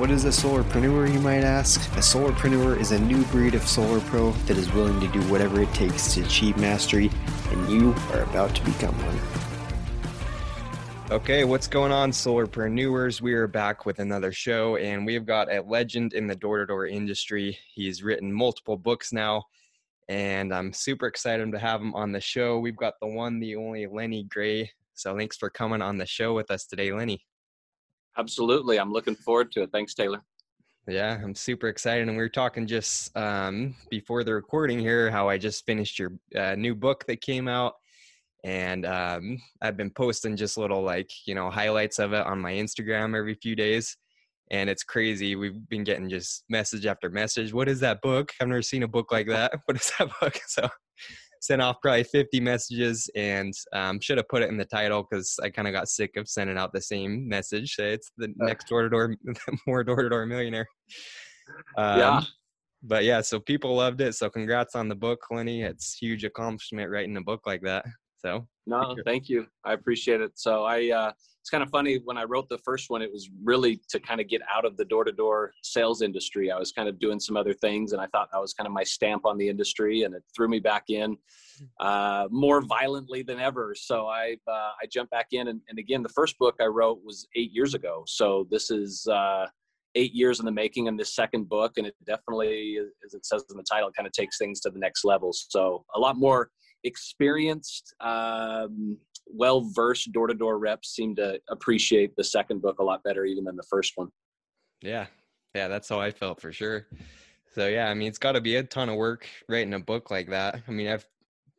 What is a solarpreneur, you might ask? A solarpreneur is a new breed of solar pro that is willing to do whatever it takes to achieve mastery, and you are about to become one. Okay, what's going on, solarpreneurs? We are back with another show, and we've got a legend in the door to door industry. He's written multiple books now, and I'm super excited to have him on the show. We've got the one, the only Lenny Gray. So thanks for coming on the show with us today, Lenny. Absolutely. I'm looking forward to it. Thanks, Taylor. Yeah, I'm super excited. And we were talking just um, before the recording here how I just finished your uh, new book that came out. And um, I've been posting just little like, you know, highlights of it on my Instagram every few days. And it's crazy. We've been getting just message after message. What is that book? I've never seen a book like that. What is that book? So sent off probably 50 messages and um, should have put it in the title because I kind of got sick of sending out the same message. It's the uh. next door to door, more door to door millionaire. Um, yeah. But yeah, so people loved it. So congrats on the book, Lenny. It's huge accomplishment writing a book like that. So no, thank you. I appreciate it. So I, uh, it's kind of funny when I wrote the first one, it was really to kind of get out of the door to door sales industry. I was kind of doing some other things and I thought that was kind of my stamp on the industry and it threw me back in uh, more violently than ever. So I, uh, I jumped back in and, and, again, the first book I wrote was eight years ago. So this is, uh, eight years in the making in this second book and it definitely as it says in the title kind of takes things to the next level so a lot more experienced, um, well versed door to door reps seem to appreciate the second book a lot better even than the first one. Yeah. Yeah. That's how I felt for sure. So, yeah, I mean, it's got to be a ton of work writing a book like that. I mean, I've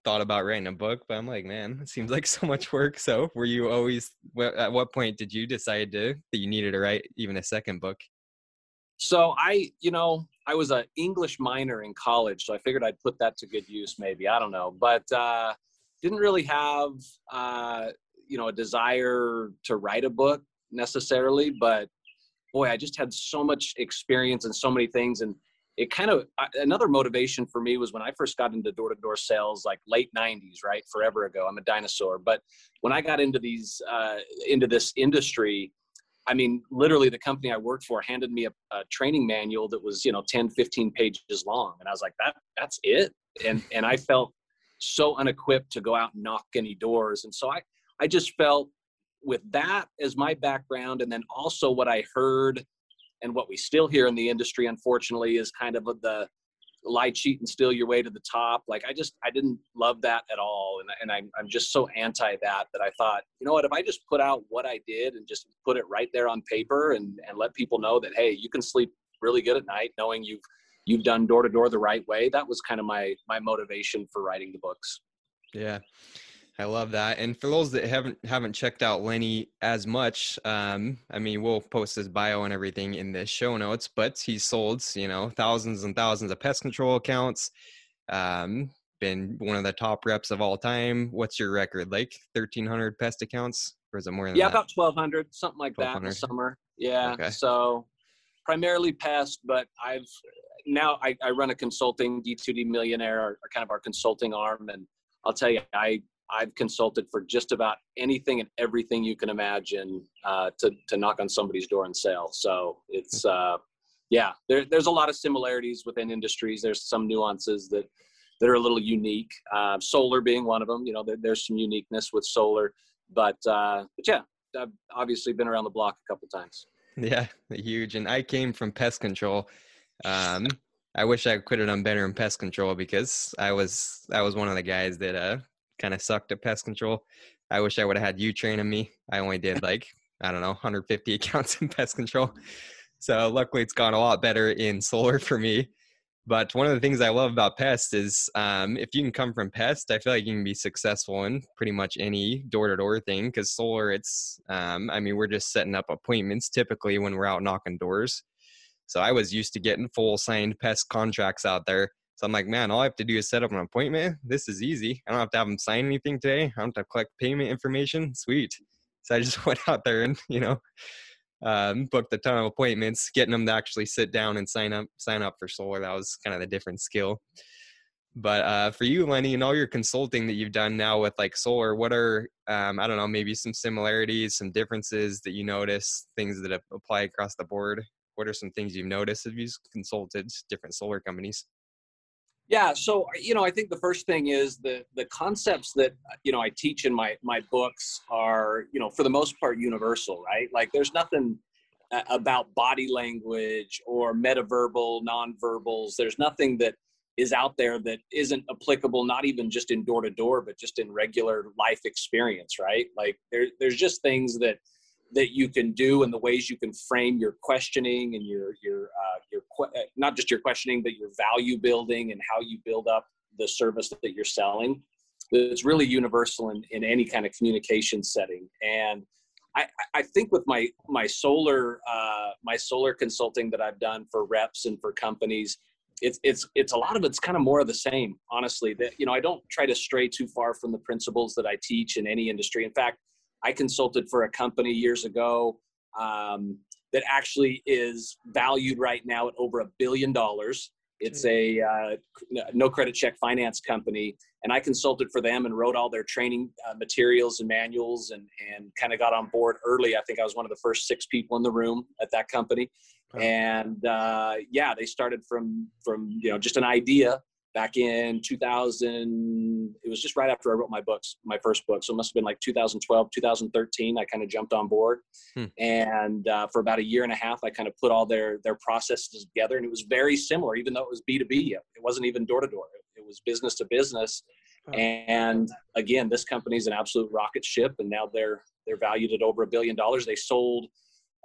thought about writing a book, but I'm like, man, it seems like so much work. So, were you always, at what point did you decide to, that you needed to write even a second book? So I, you know, I was an English minor in college, so I figured I'd put that to good use. Maybe I don't know, but uh, didn't really have, uh, you know, a desire to write a book necessarily. But boy, I just had so much experience and so many things, and it kind of another motivation for me was when I first got into door-to-door sales, like late '90s, right, forever ago. I'm a dinosaur, but when I got into these uh, into this industry I mean, literally the company I worked for handed me a, a, training manual that was, you know, 10, 15 pages long. And I was like, that, that's it. And, and I felt so unequipped to go out and knock any doors. And so I, I just felt with that as my background, and then also what I heard and what we still hear in the industry, unfortunately, is kind of the, lie, cheat, and steal your way to the top. Like I just I didn't love that at all, and and I'm I'm just so anti that that I thought, you know what, if I just put out what I did and just put it right there on paper and and let people know that hey, you can sleep really good at night knowing you've you've done door to door the right way. That was kind of my my motivation for writing the books. Yeah. I love that. And for those that haven't haven't checked out Lenny as much, um, I mean, we'll post his bio and everything in the show notes. But he sold, you know, thousands and thousands of pest control accounts. Um, been one of the top reps of all time. What's your record? Like thirteen hundred pest accounts, or is it more than yeah, that? about twelve hundred, something like that in the summer. Yeah. Okay. So primarily pest, but I've now I, I run a consulting D2D Millionaire, or kind of our consulting arm, and I'll tell you, I I've consulted for just about anything and everything you can imagine uh, to to knock on somebody's door and sell. So it's uh, yeah, there, there's a lot of similarities within industries. There's some nuances that that are a little unique. Uh, solar being one of them. You know, there, there's some uniqueness with solar, but uh, but yeah, I've obviously been around the block a couple times. Yeah, huge. And I came from pest control. Um, I wish I could have done better in pest control because I was I was one of the guys that uh, kind of sucked at pest control. I wish I would have had you training me. I only did like, I don't know, 150 accounts in pest control. So luckily it's gone a lot better in solar for me. But one of the things I love about pest is um, if you can come from pest, I feel like you can be successful in pretty much any door to door thing. Because solar, it's, um, I mean, we're just setting up appointments typically when we're out knocking doors. So I was used to getting full signed pest contracts out there. So I'm like, man, all I have to do is set up an appointment. This is easy. I don't have to have them sign anything today. I don't have to collect payment information. Sweet. So I just went out there and, you know, um, booked a ton of appointments, getting them to actually sit down and sign up, sign up for solar. That was kind of the different skill. But uh, for you, Lenny, and all your consulting that you've done now with like solar, what are um, I don't know, maybe some similarities, some differences that you notice, things that apply across the board? What are some things you've noticed as you've consulted different solar companies? Yeah, so you know, I think the first thing is the the concepts that you know I teach in my my books are you know for the most part universal, right? Like there's nothing uh, about body language or metaverbal, nonverbals. There's nothing that is out there that isn't applicable not even just in door to door but just in regular life experience right like there, there's just things that that you can do and the ways you can frame your questioning and your your uh, your uh, not just your questioning but your value building and how you build up the service that you're selling it's really universal in, in any kind of communication setting. And I, I think with my my solar uh, my solar consulting that I've done for reps and for companies, it's it's it's a lot of it's kind of more of the same honestly that you know i don't try to stray too far from the principles that i teach in any industry. In fact i consulted for a company years ago um, that actually is valued right now at over a billion dollars. It's a uh, no credit check finance company and i consulted for them and wrote all their training uh, materials and manuals and and kind of got on board early. I think i was one of the first six people in the room at that company. And uh, yeah, they started from from you know just an idea back in 2000. It was just right after I wrote my books, my first book, so it must have been like 2012, 2013. I kind of jumped on board, hmm. and uh, for about a year and a half, I kind of put all their their processes together, and it was very similar, even though it was B two B. It wasn't even door to door. It was business to business. And again, this company is an absolute rocket ship, and now they're they're valued at over a billion dollars. They sold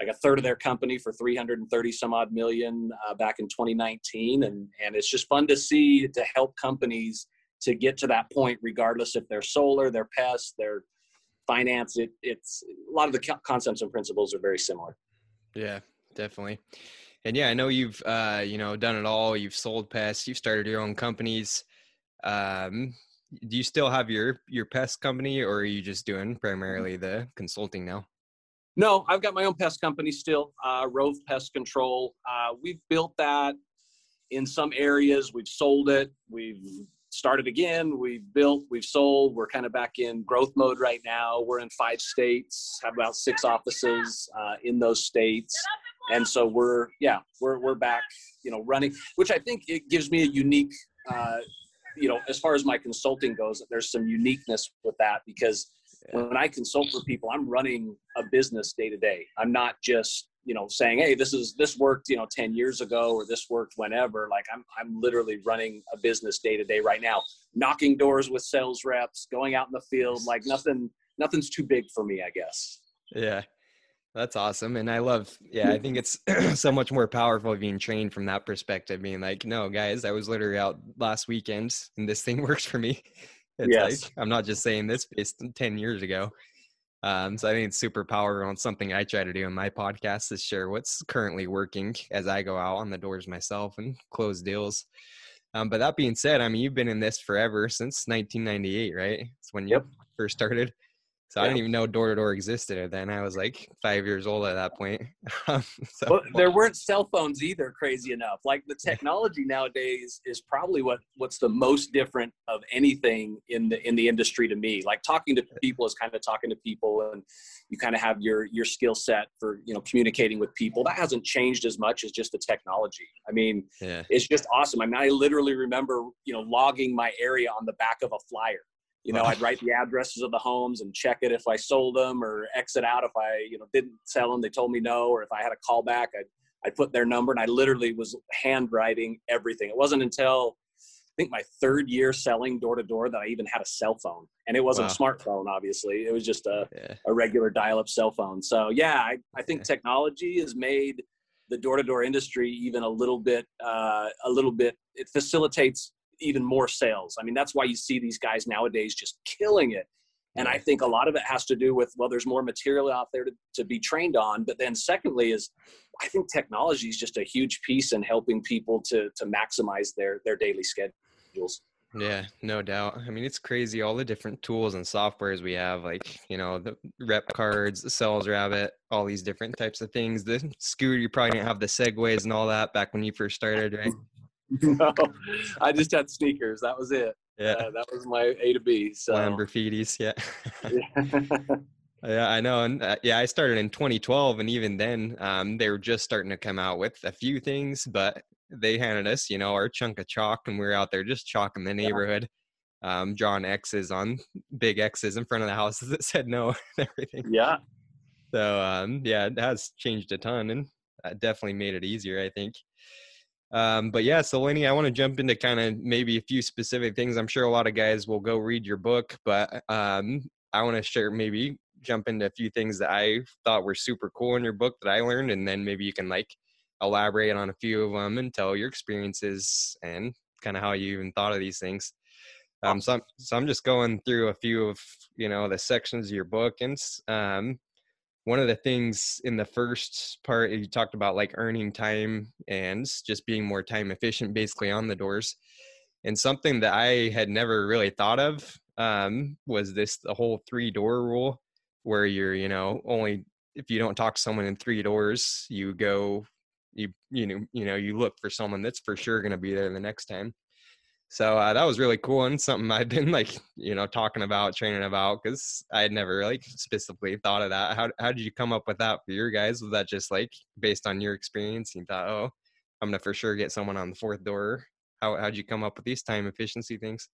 like a third of their company for 330 some odd million uh, back in 2019 and and it's just fun to see to help companies to get to that point regardless if they're solar their pests their finance it it's a lot of the concepts and principles are very similar. Yeah definitely. And yeah i know you've uh you know done it all. You've sold pests you've started your own companies. Um do you still have your your pest company or are you just doing primarily the consulting now no, I've got my own pest company still, uh, Rove Pest Control. Uh, we've built that in some areas. We've sold it. We've started again. We've built. We've sold. We're kind of back in growth mode right now. We're in five states. Have about six offices uh, in those states, and so we're yeah we're we're back you know running, which I think it gives me a unique. Uh, you know, as far as my consulting goes, there's some uniqueness with that because when I consult for people, I'm running a business day to day. I'm not just you know saying, hey, this is this worked you know 10 years ago or this worked whenever. Like I'm I'm literally running a business day to day right now, knocking doors with sales reps, going out in the field. Like nothing nothing's too big for me, I guess. Yeah. That's awesome. And I love, yeah, I hmm. think it's so much more powerful being trained from that perspective, being like, no, guys, I was literally out last weekend and this thing works for me. It's yes. like I'm not just saying this based 10 years ago. Um, so I think it's super powerful and something I try to do in my podcast is share what's currently working as I go out on the doors myself and close deals. Um, but that being said, I mean, you've been in this forever since 1998, right? It's when you yep. first started. So yeah. I didn't even know door to door existed then. I was like five years old at that point. Um, so, well, there weren't cell phones either. Crazy enough, like the technology nowadays is probably what what's the most different of anything in the in the industry to me. Like talking to people is kind of talking to people, and you kind of have your your skill set for you know communicating with people. That hasn't changed as much as just the technology. I mean, yeah. it's just awesome. I mean, I literally remember you know logging my area on the back of a flyer you know i'd write the addresses of the homes and check it if i sold them or exit out if i you know didn't sell them they told me no or if i had a call back i'd, I'd put their number and i literally was handwriting everything it wasn't until i think my third year selling door to door that i even had a cell phone and it wasn't wow. a smartphone obviously it was just a, yeah. a regular dial-up cell phone so yeah i, I think yeah. technology has made the door-to-door industry even a little bit uh, a little bit it facilitates even more sales. I mean, that's why you see these guys nowadays just killing it And I think a lot of it has to do with, well, there's more material out there to, to be trained on. But then secondly is I think technology is just a huge piece in helping people to, to maximize their, their daily schedules. Yeah, no doubt. I mean, it's crazy all the different tools and softwares we have, like, you know, the rep cards, the SalesRabbit, all these different types of things. The scooter, you probably didn't have the segways and all that back when you first started, right? no, I just had sneakers. That was it. Yeah. Uh, that was my A to B. So Lamborghinis, yeah. yeah. yeah, I know. And uh, yeah, I started in 2012 and even then um, they were just starting to come out with a few things, but they handed us, you know, our chunk of chalk and we were out there just chalking the neighborhood. Yeah. Um, drawing X's on big X's in front of the houses that said no and everything. Yeah. So um, yeah, it has changed a ton and definitely made it easier, I think. Um, but yeah, so Lenny, I want to jump into kind of maybe a few specific things. I'm sure a lot of guys will go read your book, but um, I want to share maybe jump into a few things that I thought were super cool in your book that I learned, and then maybe you can like elaborate on a few of them and tell your experiences and kind of how you even thought of these things. Um, so I'm, so I'm just going through a few of you know the sections of your book, and um, one of the things in the first part you talked about like earning time and just being more time efficient basically on the doors and something that i had never really thought of um, was this the whole three door rule where you're you know only if you don't talk to someone in three doors you go you you know you know you look for someone that's for sure going to be there the next time so uh, that was really cool and something I've been like, you know, talking about, training about, because I had never really specifically thought of that. How how did you come up with that for your guys? Was that just like based on your experience? You thought, oh, I'm gonna for sure get someone on the fourth door. How how'd you come up with these time efficiency things?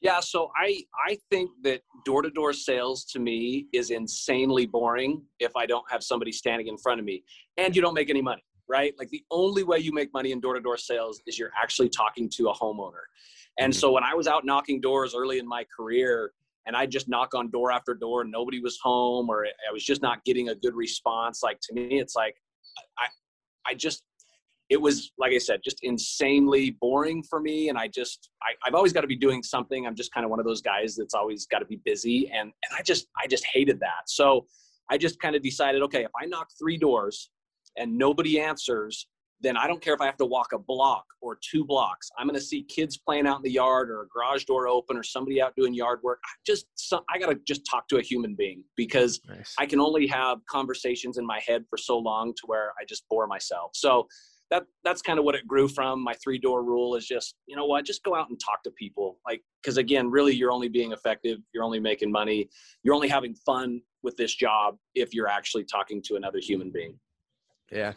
Yeah, so I I think that door to door sales to me is insanely boring if I don't have somebody standing in front of me, and you don't make any money right? Like the only way you make money in door to door sales is you're actually talking to a homeowner. And mm-hmm. so when I was out knocking doors early in my career, and I just knock on door after door, and nobody was home, or I was just not getting a good response. Like to me, it's like I, I just, it was like I said, just insanely boring for me. And I just, I, I've always got to be doing something. I'm just kind of one of those guys that's always got to be busy, and and I just, I just hated that. So I just kind of decided, okay, if I knock three doors and nobody answers, then I don't care if I have to walk a block or two blocks. I'm going to see kids playing out in the yard or a garage door open or somebody out doing yard work. I just I got to just talk to a human being because nice. I can only have conversations in my head for so long to where I just bore myself. So that that's kind of what it grew from. My three door rule is just you know what, just go out and talk to people. Like because again, really, you're only being effective. You're only making money. You're only having fun with this job if you're actually talking to another human being. Yeah.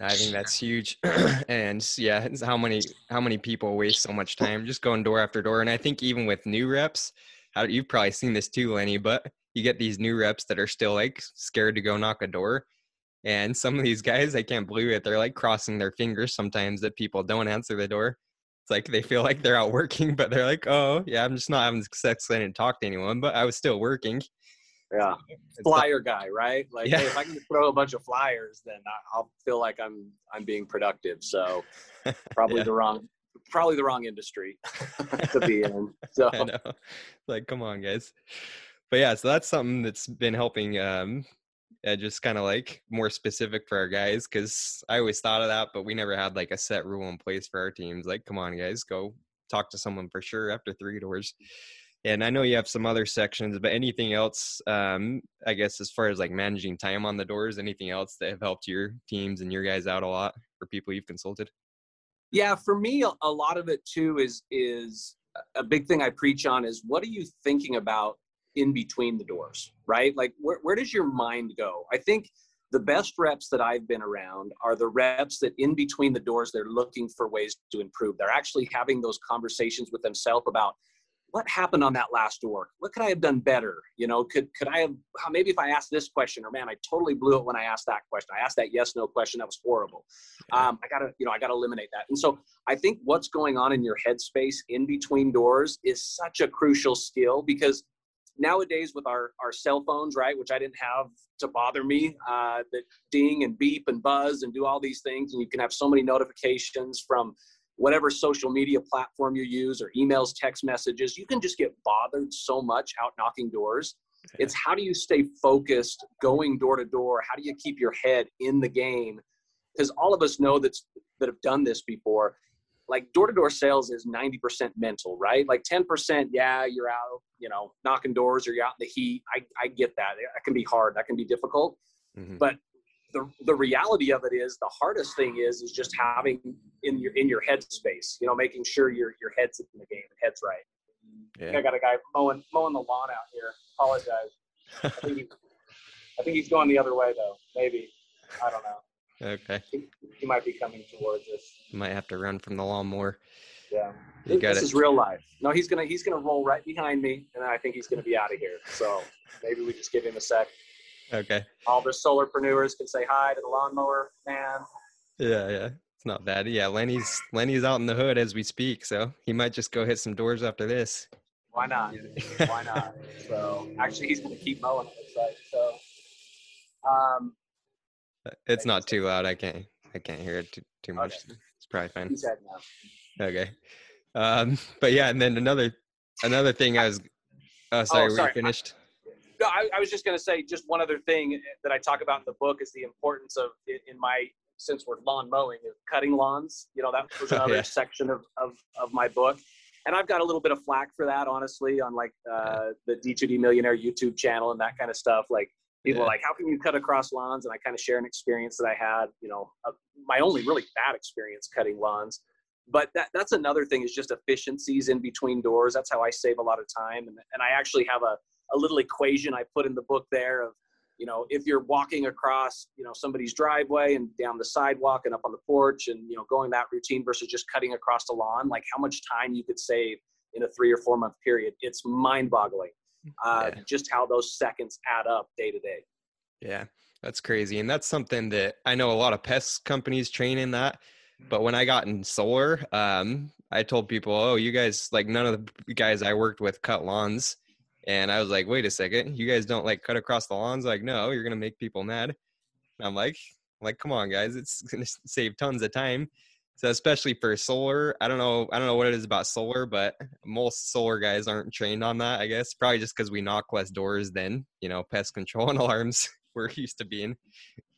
I think that's huge. and yeah, how many how many people waste so much time just going door after door. And I think even with new reps, how you've probably seen this too, Lenny, but you get these new reps that are still like scared to go knock a door. And some of these guys, I can't believe it. They're like crossing their fingers sometimes that people don't answer the door. It's like they feel like they're out working, but they're like, oh, yeah, I'm just not having success. I didn't talk to anyone, but I was still working yeah flyer guy right? Like yeah. hey, if i can throw a bunch of flyers then i'll feel like i'm i'm being productive so probably yeah. the wrong probably the wrong industry to be in so. Like come on guys. But yeah so that's something that's been helping um uh, just kind of like more specific for our guys because i always thought of that but we never had like a set rule in place for our teams. Like come on guys go talk to someone for sure after three doors and I know you have some other sections, but anything else, um, I guess, as far as like managing time on the doors, anything else that have helped your teams and your guys out a lot for people you've consulted? Yeah, for me, a lot of it too is is a big thing I preach on is what are you thinking about in between the doors, right? Like where where does your mind go? I think the best reps that I've been around are the reps that in between the doors they're looking for ways to improve. They're actually having those conversations with themselves about what happened on that last door? What could I have done better? You know, could could I have maybe if I asked this question, or man, I totally blew it when I asked that question. I asked that yes no question. That was horrible. Um, I gotta you know I gotta eliminate that. And so I think what's going on in your headspace in between doors is such a crucial skill because nowadays with our our cell phones, right, which I didn't have to bother me, uh, that ding and beep and buzz and do all these things, and you can have so many notifications from whatever social media platform you use or emails, text messages, you can just get bothered so much out knocking doors. Yeah. It's how do you stay focused going door to door? How do you keep your head in the game? Because all of us know that's, that have done this before. Like door to door sales is 90% mental, right? Like 10%, yeah, you're out, you know, knocking doors or you're out in the heat. I, I get that. That can be hard. That can be difficult. Mm-hmm. But the, the reality of it is the hardest thing is is just having in your in your head space you know making sure your your head's in the game head's right. Yeah. i got a guy mowing mowing the lawn out here. Apologize. I, think he, I think he's going the other way though. Maybe. I don't know. Okay. He, he might be coming towards us. You might have to run from the lawn more yeah. You this it. is real life. No he's gonna he's gonna roll right behind me and i think he's gonna be out of here. So maybe we just give him a sec Okay. All the solarpreneurs can say hi to the lawnmower man. Yeah, yeah. It's not bad. Yeah, Lenny's Lenny's out in the hood as we speak, so he might just go hit some doors after this. Why not? Why not? So actually, he's going to keep mowing. It looks like so. Um, it's not too loud. I can't. I can't hear it too, too much. Okay. It's probably fine. He's head now. Okay. Um, but yeah, and then another another thing I was. Oh, sorry, oh, sorry. we finished. I, I was just going to say just one other thing that I talk about in the book is the importance of in my since we're lawn mowing cutting lawns. You know that was another yeah. section of, of of my book, and I've got a little bit of flack for that honestly on like uh, the D2D Millionaire YouTube channel and that kind of stuff. Like people yeah. are like, how can you cut across lawns? And I kind of share an experience that I had. You know, uh, my only really bad experience cutting lawns. But that, that's another thing is just efficiencies in between doors. That's how I save a lot of time. And, and I actually have a, a little equation I put in the book there of, you know, if you're walking across, you know, somebody's driveway and down the sidewalk and up on the porch and, you know, going that routine versus just cutting across the lawn, like how much time you could save in a three or four month period. It's mind boggling uh, yeah. just how those seconds add up day to day. Yeah, that's crazy. And that's something that I know a lot of pest companies train in that. But when I got in solar, um, I told people, oh, you guys, like none of the guys I worked with cut lawns. And I was like, wait a second, you guys don't like cut across the lawns? Like, no, you're gonna make people mad. And I'm like, like, come on, guys, it's gonna save tons of time. So especially for solar, I don't know, I don't know what it is about solar, but most solar guys aren't trained on that. I guess probably just because we knock less doors than you know pest control and alarms we're used to being.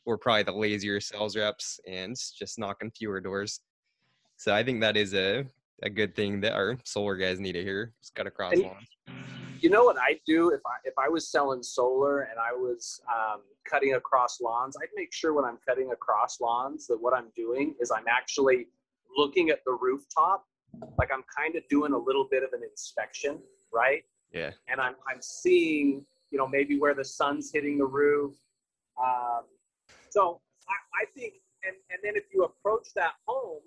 We're probably the lazier sales reps and just knocking fewer doors. So I think that is a a good thing that our solar guys need to hear. Just cut across lawns you know what I'd do if I if I was selling solar and I was um, cutting across lawns, I'd make sure when I'm cutting across lawns that what I'm doing is I'm actually looking at the rooftop, like I'm kind of doing a little bit of an inspection, right? Yeah. And I'm I'm seeing you know maybe where the sun's hitting the roof. Um, so I, I think and and then if you approach that home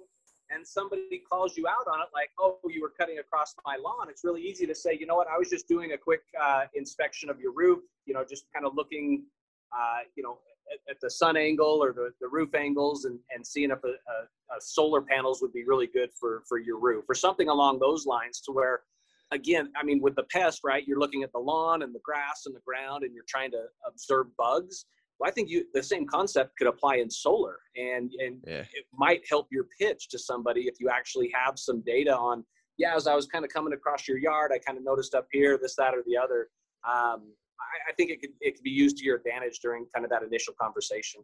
and somebody calls you out on it, like, oh, you were cutting across my lawn, it's really easy to say, you know what, I was just doing a quick uh, inspection of your roof, you know, just kind of looking, uh, you know, at, at, the sun angle or the, the roof angles and, and seeing if a, a, a solar panels would be really good for, for your roof or something along those lines to where, again, I mean, with the pest, right, you're looking at the lawn and the grass and the ground and you're trying to observe bugs well, I think you the same concept could apply in solar, and and yeah. it might help your pitch to somebody if you actually have some data on. Yeah, as I was kind of coming across your yard, I kind of noticed up here this, that, or the other. Um, I, I think it could it could be used to your advantage during kind of that initial conversation.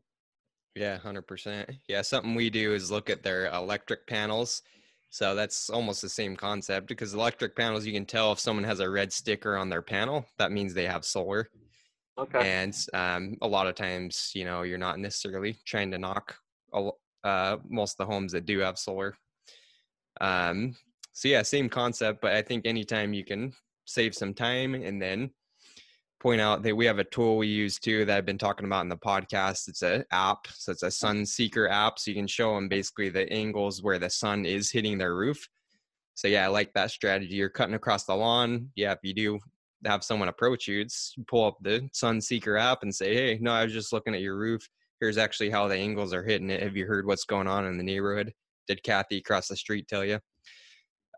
Yeah, hundred percent. Yeah, something we do is look at their electric panels. So that's almost the same concept because electric panels, you can tell if someone has a red sticker on their panel, that means they have solar. Okay. And um, a lot of times, you know, you're not necessarily trying to knock uh, most of the homes that do have solar. Um, so yeah, same concept, but I think anytime you can save some time and then point out that we have a tool we use too that I've been talking about in the podcast. It's an app, so it's a sun seeker app, so you can show them basically the angles where the sun is hitting their roof. So yeah, I like that strategy. You're cutting across the lawn. Yeah, if you do have someone approach you, it's pull up the Sunseeker app and say, "Hey, no, I was just looking at your roof. Here's actually how the angles are hitting it. Have you heard what's going on in the neighborhood? Did Kathy across the street tell you?"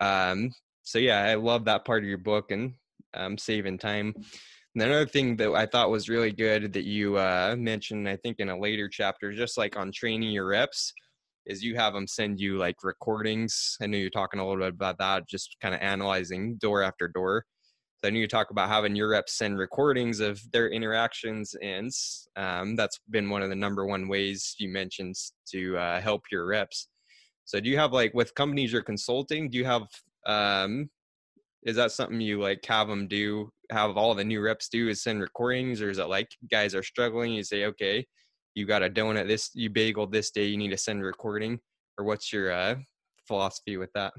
Um, so yeah, I love that part of your book and um, saving time. And another thing that I thought was really good that you uh, mentioned, I think in a later chapter, just like on training your reps, is you have them send you like recordings. I know you're talking a little bit about that, just kind of analyzing door after door. So I knew you talk about having your reps send recordings of their interactions, and um, that's been one of the number one ways you mentioned to uh, help your reps. So do you have like with companies you're consulting? Do you have um, is that something you like have them do? Have all the new reps do is send recordings, or is it like guys are struggling? You say, okay, you got a donut this, you bagel this day, you need to send a recording, or what's your uh, philosophy with that?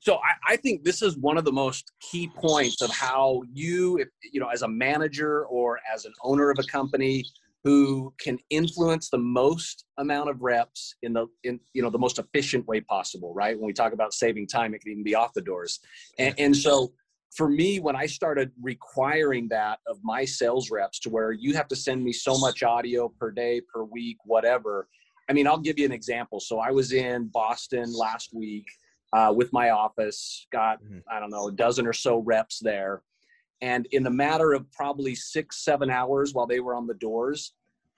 So I, I, think this is one of the most key points of how you, if, you know, as a manager or as an owner of a company who can influence the most amount of reps in the in you know the most efficient way possible. Right? When we talk about saving time, it can even be off the doors. And, and so for me, when I started requiring that of my sales reps to where you have to send me so much audio per day, per week, whatever. I mean, I'll give you an example. So I was in Boston last week uh, with my office, got, mm-hmm. I don't know, a dozen or so reps there. And in the matter of probably six, seven hours while they were on the doors,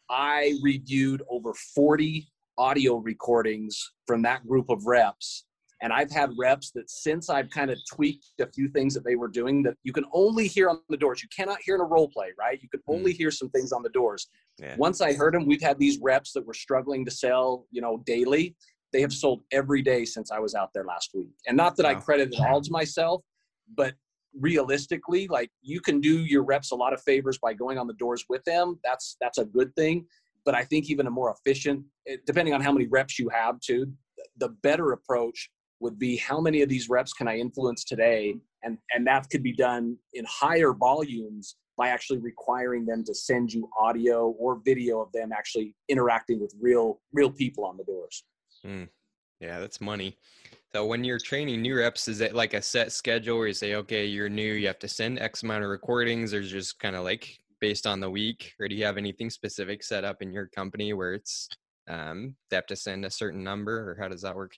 I reviewed over 40 audio recordings from that group of reps. And I've had reps that since I've kind of tweaked a few things that they were doing that you can only hear on the doors. You cannot hear in a role play, right? You can only mm. hear some things on the doors. Yeah. Once I heard them, we've had these reps that were struggling to sell, you know, daily they have sold every day since I was out there last week. And not that wow. I credit it all to myself, but realistically, like you can do your reps a lot of favors by going on the doors with them. That's that's a good thing. But I think even a more efficient, eh, depending on how many reps you have too, the better approach would be how many of these reps can I influence today? And and that could be done in higher volumes by actually requiring them to send you audio or video of them actually interacting with real real people on the doors. Mm. Yeah, that's money. So when you're training new reps, is it like a set schedule where you say, okay, you're new, you have to send X amount of recordings, or just kind of like based on the week, or do you have anything specific set up in your company where it's um, they have to send a certain number, or how does that work?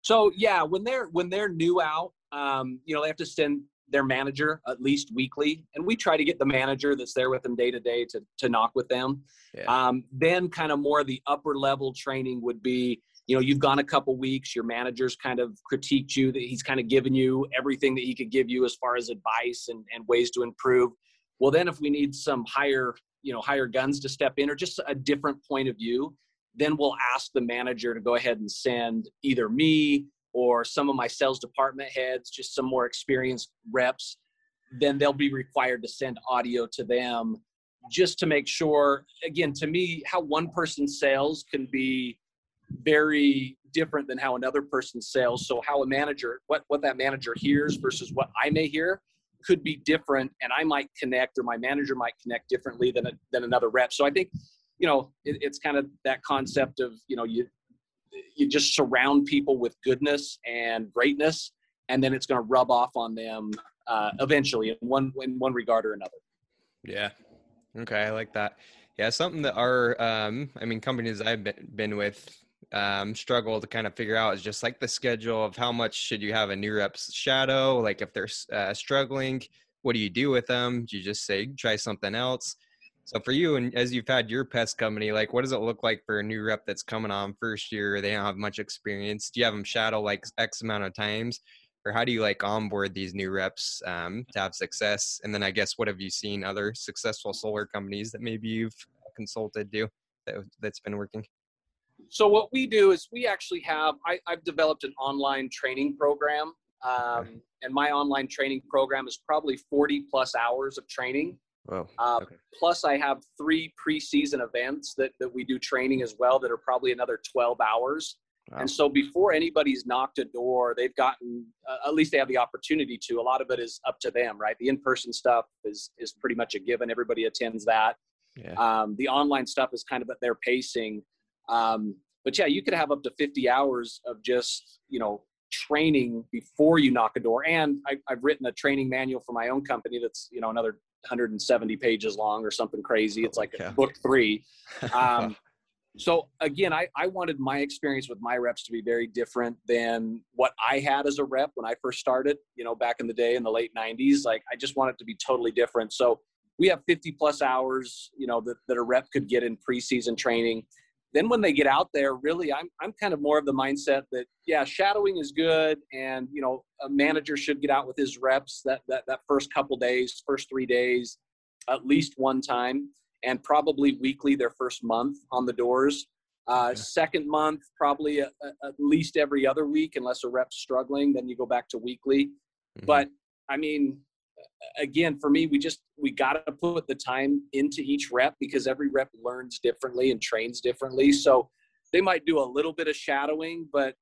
So yeah, when they're when they're new out, um, you know, they have to send their manager at least weekly, and we try to get the manager that's there with them day to day to to knock with them. Yeah. Um, then, kind of more the upper level training would be, you know, you've gone a couple weeks, your manager's kind of critiqued you, that he's kind of given you everything that he could give you as far as advice and, and ways to improve. Well, then if we need some higher, you know, higher guns to step in or just a different point of view, then we'll ask the manager to go ahead and send either me or some of my sales department heads, just some more experienced reps, then they'll be required to send audio to them just to make sure again to me how one person sales can be very different than how another person sales. So how a manager what what that manager hears versus what i may hear could be different and i might connect or my manager might connect differently than a, than another rep. So i think you know it, it's kind of that concept of you know you you just surround people with goodness and greatness, and then it's going to rub off on them uh, eventually in one in one regard or another. Yeah. Okay, I like that. Yeah, something that our um, I mean companies I've been, with um, struggle to kind of figure out is just like the schedule of how much should you have a new reps shadow. Like if they're uh, struggling, what do you do with them? Do you just say try something else? So for you, and as you've had your pest company, like what does it look like for a new rep that's coming on first year? They don't have much experience. Do you have them shadow like X amount of times, or how do you like onboard these new reps um, to have success? And then I guess what have you seen other successful solar companies that maybe you've consulted do that, that's been working? So what we do is we actually have I, have developed an online training program, um, and my online training program is probably 40 plus hours of training Wow. Uh, okay. Plus, I have three preseason events that, that we do training as well that are probably another 12 hours. Wow. And so, before anybody's knocked a door, they've gotten uh, at least they have the opportunity to. A lot of it is up to them, right? The in-person stuff is is pretty much a given. Everybody attends that. Yeah. Um, the online stuff is kind of at their pacing. Um, but yeah, you could have up to 50 hours of just you know training before you knock a door. And I, have written a training manual for my own company that's you know another 170 pages long or something crazy. It's like yeah. book three. Um, so again, I, I wanted my experience with my reps to be very different than what I had as a rep when I first started, you know, back in the day in the late 90s. Like I just want it to be totally different. So we have 50 plus hours, you know, that, that a rep could get in preseason training. Then when they get out there, really, I'm I'm kind of more of the mindset that yeah, shadowing is good, and you know, a manager should get out with his reps that that that first couple days, first three days, at least one time, and probably weekly their first month on the doors. Uh, second month, probably a, a, at least every other week, unless a rep's struggling, then you go back to weekly. Mm-hmm. But I mean, again, for me, we just we got to put the time into each rep because every rep learns differently and trains differently. So they might do a little bit of shadowing, but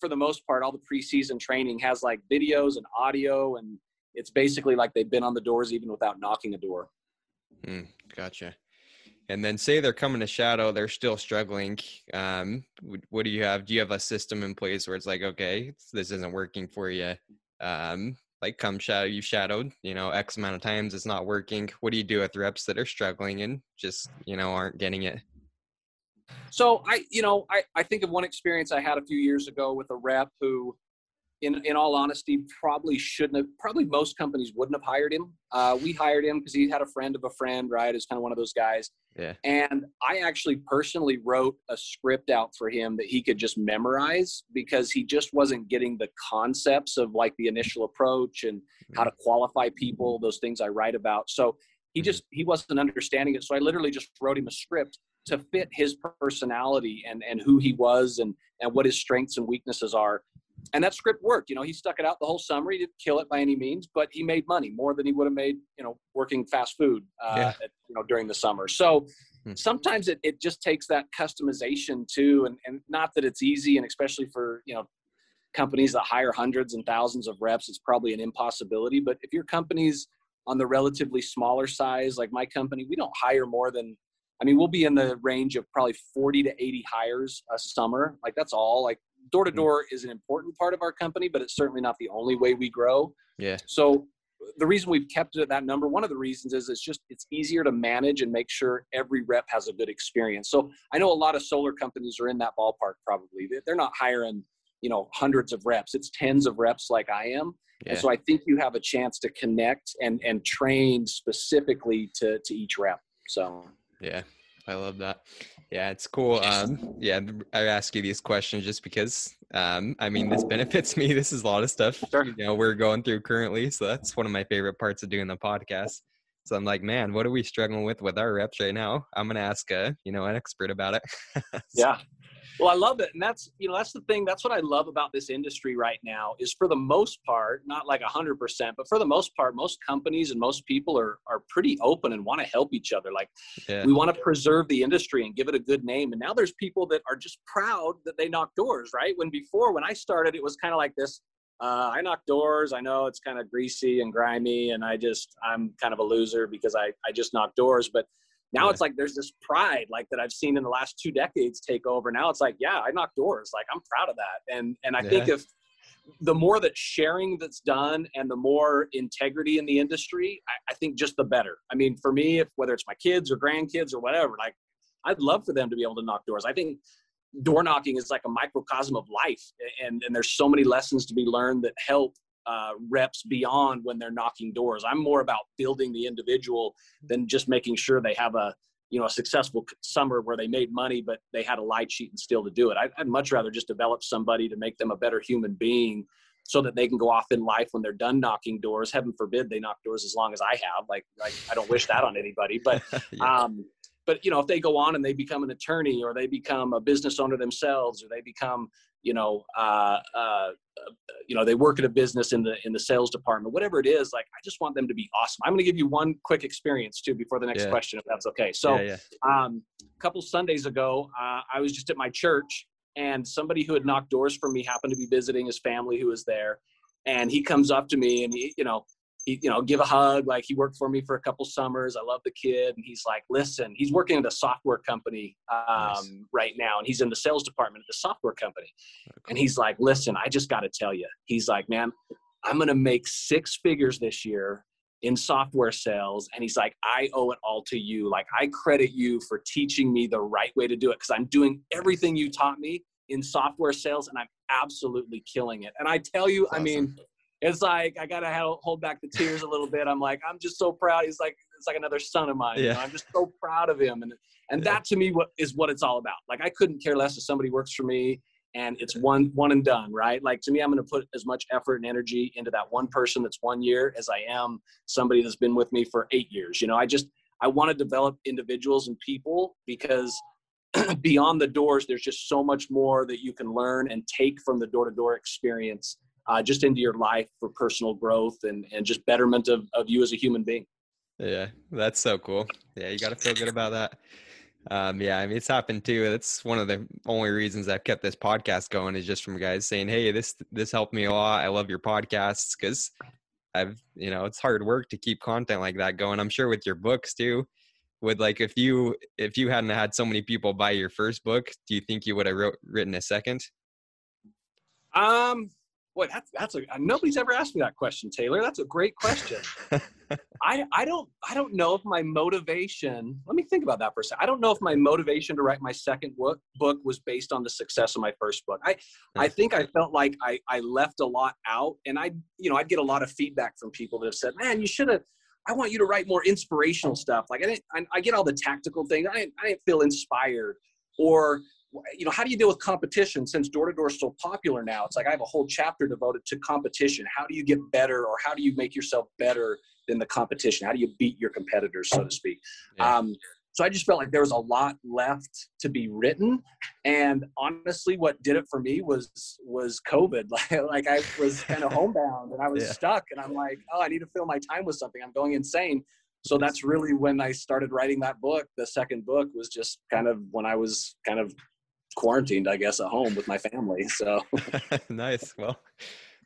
for the most part, all the preseason training has like videos and audio, and it's basically like they've been on the doors even without knocking a door. Mm, gotcha. And then say they're coming to shadow, they're still struggling. Um, what do you have? Do you have a system in place where it's like, okay, this isn't working for you? Um, like come shadow you shadowed you know x amount of times it's not working what do you do with reps that are struggling and just you know aren't getting it? So i you know i, I think of one experience i had a few years ago with a rep who in in all honesty, probably shouldn't have. Probably most companies wouldn't have hired him. Uh, we hired him because he had a friend of a friend, right? Is kind of one of those guys. Yeah. And I actually personally wrote a script out for him that he could just memorize because he just wasn't getting the concepts of like the initial approach and how to mm-hmm. qualify people, those things I write about. So he mm-hmm. just he wasn't understanding it. So I literally just wrote him a script to fit his personality and and who he was and and what his strengths and weaknesses are and that script worked. You know, he stuck it out the whole summer. He didn't kill it by any means, but he made money more than he would have made, you know, working fast food, uh, yeah. at, you know, during the summer. So hmm. sometimes it, it just takes that customization too. And, and not that it's easy. And especially for, you know, companies that hire hundreds and thousands of reps, it's probably an impossibility. But if your company's on the relatively smaller size, like my company, we don't hire more than, I mean, we'll be in the range of probably 40 to 80 hires a summer. Like that's all like door to door is an important part of our company, but it's certainly not the only way we grow. Yeah. So the reason we've kept it at that number, one of the reasons is it's just it's easier to manage and make sure every rep has a good experience. So I know a lot of solar companies are in that ballpark. Probably they're not hiring you know hundreds of reps. It's tens of reps like I am. Yeah. And so I think you have a chance to connect and and train specifically to to each rep. So yeah, I love that. Yeah, it's cool. Um, yeah, I ask you these questions just because, um, I mean, this benefits me. This is a lot of stuff sure. you know we're going through currently, so that's one of my favorite parts of doing the podcast. So I'm like, man, what are we struggling with with our reps right now? I'm gonna ask a you know an expert about it. so, yeah, well, I love it, and that's you know that's the thing. That's what I love about this industry right now. Is for the most part, not like a hundred percent, but for the most part, most companies and most people are are pretty open and want to help each other. Like yeah. we want to preserve the industry and give it a good name. And now there's people that are just proud that they knock doors, right? When before, when I started, it was kind of like this. Uh, I knock doors. I know it's kind of greasy and grimy, and I just I'm kind of a loser because I I just knock doors, but now yeah. it's like there's this pride like that I've seen in the last two decades take over. Now it's like, yeah, I knock doors. Like I'm proud of that. And and I yeah. think if the more that sharing that's done and the more integrity in the industry, I, I, think just the better. I mean, for me, if whether it's my kids or grandkids or whatever, like I'd love for them to be able to knock doors. I think door knocking is like a microcosm of life and, and there's so many lessons to be learned that help uh, reps beyond when they're knocking doors. I'm more about building the individual than just making sure they have a you know a successful summer where they made money but they had a light sheet and still to do it. I'd, I'd much rather just develop somebody to make them a better human being so that they can go off in life when they're done knocking doors. Heaven forbid they knock doors as long as I have. Like, like I don't wish that on anybody, but yeah. um, but you know if they go on and they become an attorney or they become a business owner themselves or they become you know uh, uh, you know they work at a business in the in the sales department whatever it is like i just want them to be awesome i'm going to give you one quick experience too before the next yeah. question if that's okay so yeah, yeah. Um, a couple sundays ago uh, i was just at my church and somebody who had knocked doors for me happened to be visiting his family who was there and he comes up to me and he you know he, you know, give a hug. Like he worked for me for a couple summers. I love the kid. And he's like, listen, he's working at a software company um, nice. right now. And he's in the sales department at the software company. Oh. And he's like, listen, I just got to tell you, he's like, man, I'm going to make six figures this year in software sales. And he's like, I owe it all to you. Like I credit you for teaching me the right way to do it. Cause I'm doing everything you taught me in software sales and I'm absolutely killing it. And I tell you, That's I mean, awesome it's like I gotta hold back the tears a little bit. I'm like, I'm just so proud. He's like, it's like another son of mine. Yeah. You know, I'm just so proud of him, and and that to me what is what it's all about. Like I couldn't care less if somebody works for me and it's one one and done, right? Like to me, I'm to put as much effort and energy into that one person that's one year as I am somebody that's been with me for eight years. You know, I just I want to develop individuals and people because beyond the doors, there's just so much more that you can learn and take from the door to door experience uh, just into your life for personal growth and, and just betterment of, of you as a human being. Yeah, that's so cool. Yeah, you got to feel good about that. Um, yeah, I mean, it's happened too. That's one of the only reasons I've kept this podcast going is just from guys saying, "Hey, this this helped me a lot. I love your podcasts." Because I've, you know, it's hard work to keep content like that going. I'm sure with your books too. Would like if you if you hadn't had so many people buy your first book, do you think you would have wrote, written a second? Um, Boy, that's that's a nobody's ever asked me that question, Taylor. That's a great question. I I don't I don't know if my motivation. Let me think about that for a second. I don't know if my motivation to write my second book book was based on the success of my first book. I I hmm. think I felt like I I left a lot out, and I you know I'd get a lot of feedback from people that have said, "Man, you should have." I want you to write more inspirational stuff. Like I didn't, I, I get all the tactical things. I didn't, I didn't feel inspired, or you know, how do you deal with competition since door to door is so popular now? It's like I have a whole chapter devoted to competition. How do you get better or how do you make yourself better than the competition? How do you beat your competitors, so to speak? Yeah. Um, so I just felt like there was a lot left to be written. And honestly, what did it for me was was COVID. Like, like I was kind of homebound and I was yeah. stuck. And I'm like, oh, I need to fill my time with something. I'm going insane. So that's really when I started writing that book. The second book was just kind of when I was kind of quarantined, I guess, at home with my family. So nice. Well,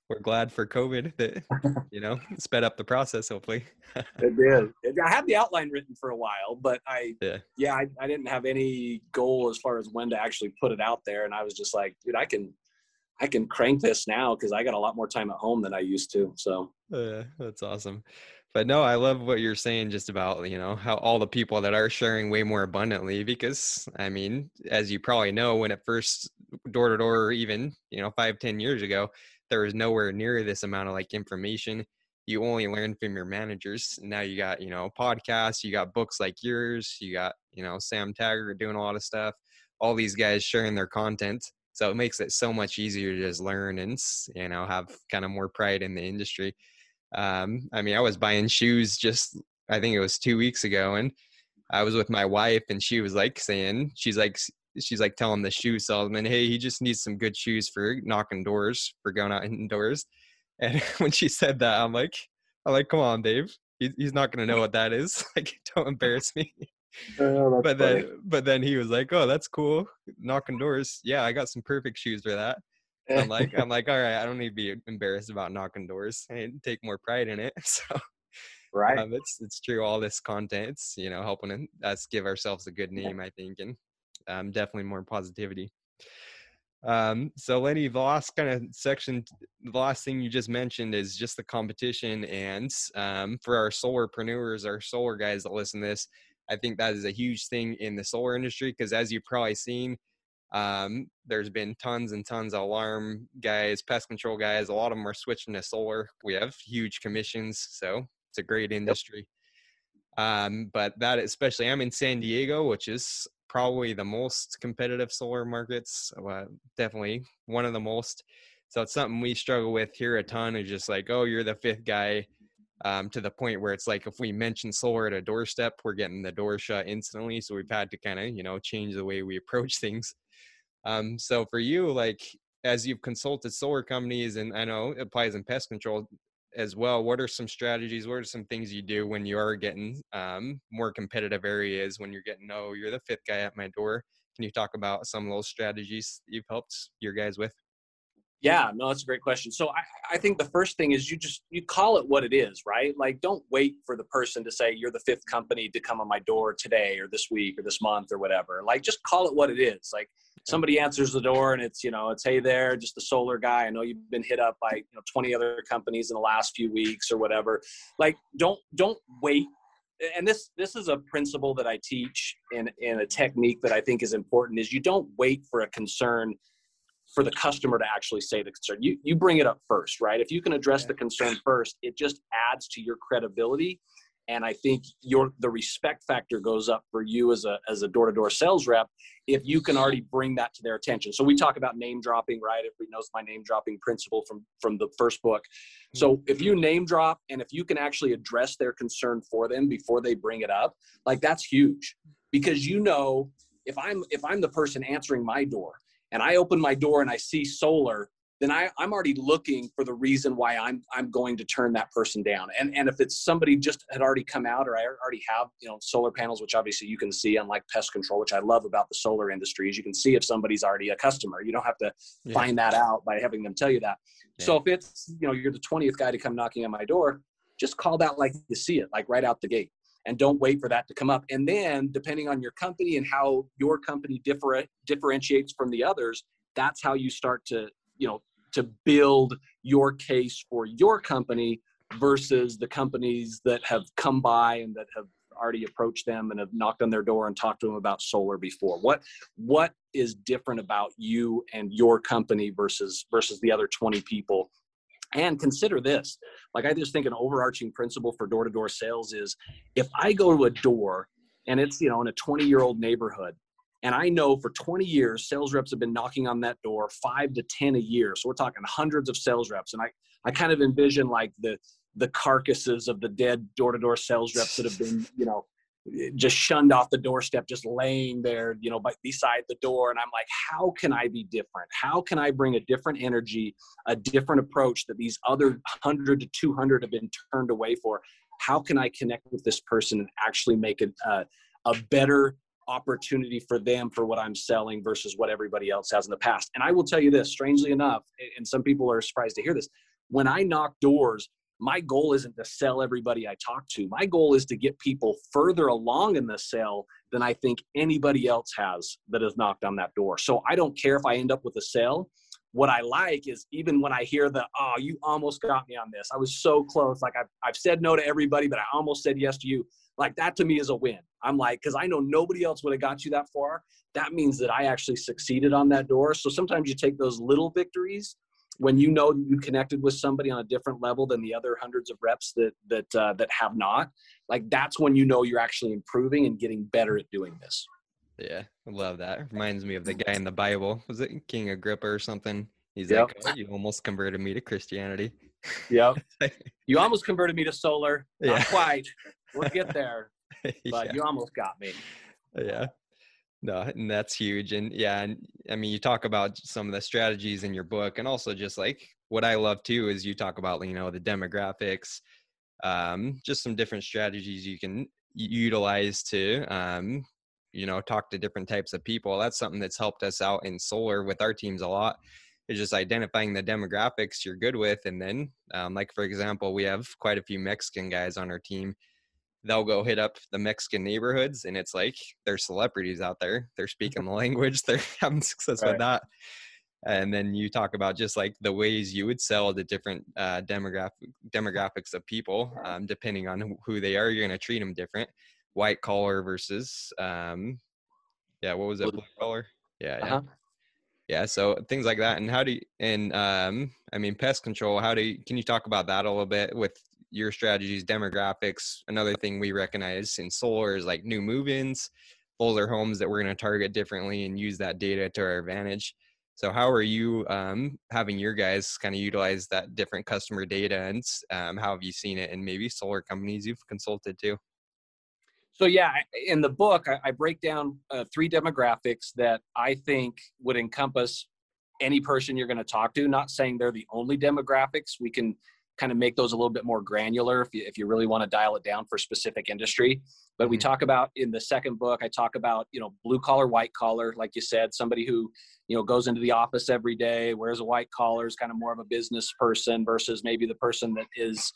we're glad for COVID that you know sped up the process. Hopefully, it did. I had the outline written for a while, but I yeah, yeah I, I didn't have any goal as far as when to actually put it out there, and I was just like, dude, I can. I can crank this now because I got a lot more time at home than I used to. So, yeah, that's awesome but no i love what you're saying just about you know how all the people that are sharing way more abundantly because i mean as you probably know when it first door to door even you know five ten years ago there was nowhere near this amount of like information. You only learn from your managers. Now you got you know podcasts you got books like yours you got you know sam taggart doing a lot of stuff all these guys sharing their content. So it makes it so much easier to just learn and you know have kind of more pride in the industry um, I mean, I was buying shoes just, I think it was two weeks ago, and I was with my wife, and she was like saying, she's like, she's like telling the shoe salesman, hey, he just needs some good shoes for knocking doors, for going out indoors. And when she said that, I'm like, I'm like, come on, babe, he's not gonna know what that is. like, don't embarrass me. Oh, but funny. then, but then he was like, "Oh, that's cool, knocking doors. Yeah, I got some perfect shoes for that." I'm like, I'm like, all right, I don't need to be embarrassed about knocking doors. and take more pride in it. So, right, um, it's it's true. All this content, it's you know, helping us give ourselves a good name, I think, and um, definitely more positivity. Um, so Lenny, the last kind of section, the last thing you just mentioned is just the competition, and um, for our solarpreneurs, our solar guys that listen to this, I think that is a huge thing in the solar industry because as you've probably seen um, there's been tons and tons of alarm guys, pest control guys. A lot of them are switching to solar. We have huge commissions, so it's a great industry. Yep. Um, but that especially, I'm in San Diego, which is probably the most competitive solar markets. Uh, definitely one of the most. So it's something we struggle with here a ton. Is just like, oh, you're the fifth guy. Um, to the point where it's like if we mention solar at a doorstep, we're getting the door shut instantly. So we've had to kind of, you know, change the way we approach things. Um, so for you, like as you've consulted solar companies, and I know it applies in pest control as well. What are some strategies? What are some things you do when you are getting um, more competitive areas? When you're getting, oh, you're the fifth guy at my door. Can you talk about some of those strategies you've helped your guys with? Yeah, no, that's a great question. So I, I think the first thing is you just you call it what it is, right? Like don't wait for the person to say you're the fifth company to come on my door today or this week or this month or whatever. Like just call it what it is. Like somebody answers the door and it's you know it's hey there just a solar guy i know you've been hit up by you know 20 other companies in the last few weeks or whatever like don't don't wait and this this is a principle that i teach in in a technique that i think is important is you don't wait for a concern for the customer to actually say the concern. You you bring it up first right? If you can address the concern first it just adds to your credibility. And i think your the respect factor goes up for you as a as a door-to-door sales rep if you can already bring that to their attention. So we talk about name dropping right? Everybody knows my name dropping principle from from the first book. So mm-hmm. if you name drop and if you can actually address their concern for them before they bring it up like that's huge. Because you know if i'm if i'm the person answering my door and i open my door and i see solar then I, I'm already looking for the reason why I'm I'm going to turn that person down. And and if it's somebody just had already come out or I already have you know solar panels, which obviously you can see, unlike pest control, which I love about the solar industry, is you can see if somebody's already a customer. You don't have to yeah. find that out by having them tell you that. Yeah. So if it's you know you're the 20th guy to come knocking on my door, just call that like you see it, like right out the gate. And don't wait for that to come up. And then, depending on your company and how your company differ, differentiates from the others, that's how you start to you know to build your case for your company versus the companies that have come by and that have already approached them and have knocked on their door and talked to them about solar before what what is different about you and your company versus versus the other 20 people and consider this like i just think an overarching principle for door-to-door sales is if i go to a door and it's you know in a 20 year old neighborhood and I know for 20 years, sales reps have been knocking on that door five to 10 a year. So we're talking hundreds of sales reps. And I, I kind of envision like the, the carcasses of the dead door-to-door sales reps that have been, you know, just shunned off the doorstep, just laying there, you know, by, beside the door. And I'm like, how can I be different? How can I bring a different energy, a different approach that these other 100 to 200 have been turned away for? How can I connect with this person and actually make it uh, a better opportunity for them for what I'm selling versus what everybody else has in the past. And I will tell you this, strangely enough, and some people are surprised to hear this, when I knock doors, my goal isn't to sell everybody I talk to. My goal is to get people further along in the sale than I think anybody else has that has knocked on that door. So I don't care if I end up with a sale. What I like is even when I hear the, oh, you almost got me on this. I was so close. Like I've, I've said no to everybody, but I almost said yes to you. Like that to me is a win. I'm like, because I know nobody else would have got you that far. That means that I actually succeeded on that door. So sometimes you take those little victories when you know you connected with somebody on a different level than the other hundreds of reps that that uh, that have not. Like that's when you know you're actually improving and getting better at doing this. Yeah, I love that. Reminds me of the guy in the Bible. Was it King Agrippa or something? He's yep. like, oh, "You almost converted me to Christianity." Yep. you almost converted me to solar. Not yeah. quite. We'll get there. But yeah. you almost got me. Yeah. No, and that's huge. And yeah, and I mean, you talk about some of the strategies in your book, and also just like what I love too is you talk about you know the demographics, um, just some different strategies you can utilize to um, you know talk to different types of people. That's something that's helped us out in solar with our teams a lot. Is just identifying the demographics you're good with, and then um, like for example, we have quite a few Mexican guys on our team they'll go hit up the Mexican neighborhoods and it's like they're celebrities out there. They're speaking the language, they're having success right. with that. And then you talk about just like the ways you would sell the different uh, demographic demographics of people, um, depending on who they are. You're going to treat them different. White collar versus, um, yeah, what was it? Blue collar. Yeah, yeah. Uh-huh. Yeah, so things like that, and how do you, and um, I mean, pest control. How do you, can you talk about that a little bit with your strategies, demographics. Another thing we recognize in solar is like new move-ins. Those are homes that we're going to target differently and use that data to our advantage. So, how are you um, having your guys kind of utilize that different customer data, and um, how have you seen it in maybe solar companies you've consulted to? So, yeah, in the book, I, I break down uh, three demographics that I think would encompass any person you're going to talk to. Not saying they're the only demographics. We can kind of make those a little bit more granular if you, if you really want to dial it down for specific industry. But mm-hmm. we talk about in the second book i talk about you know blue collar white collar like you said somebody who you know goes into the office every day wears a white collar is kind of more of a business person versus maybe the person that is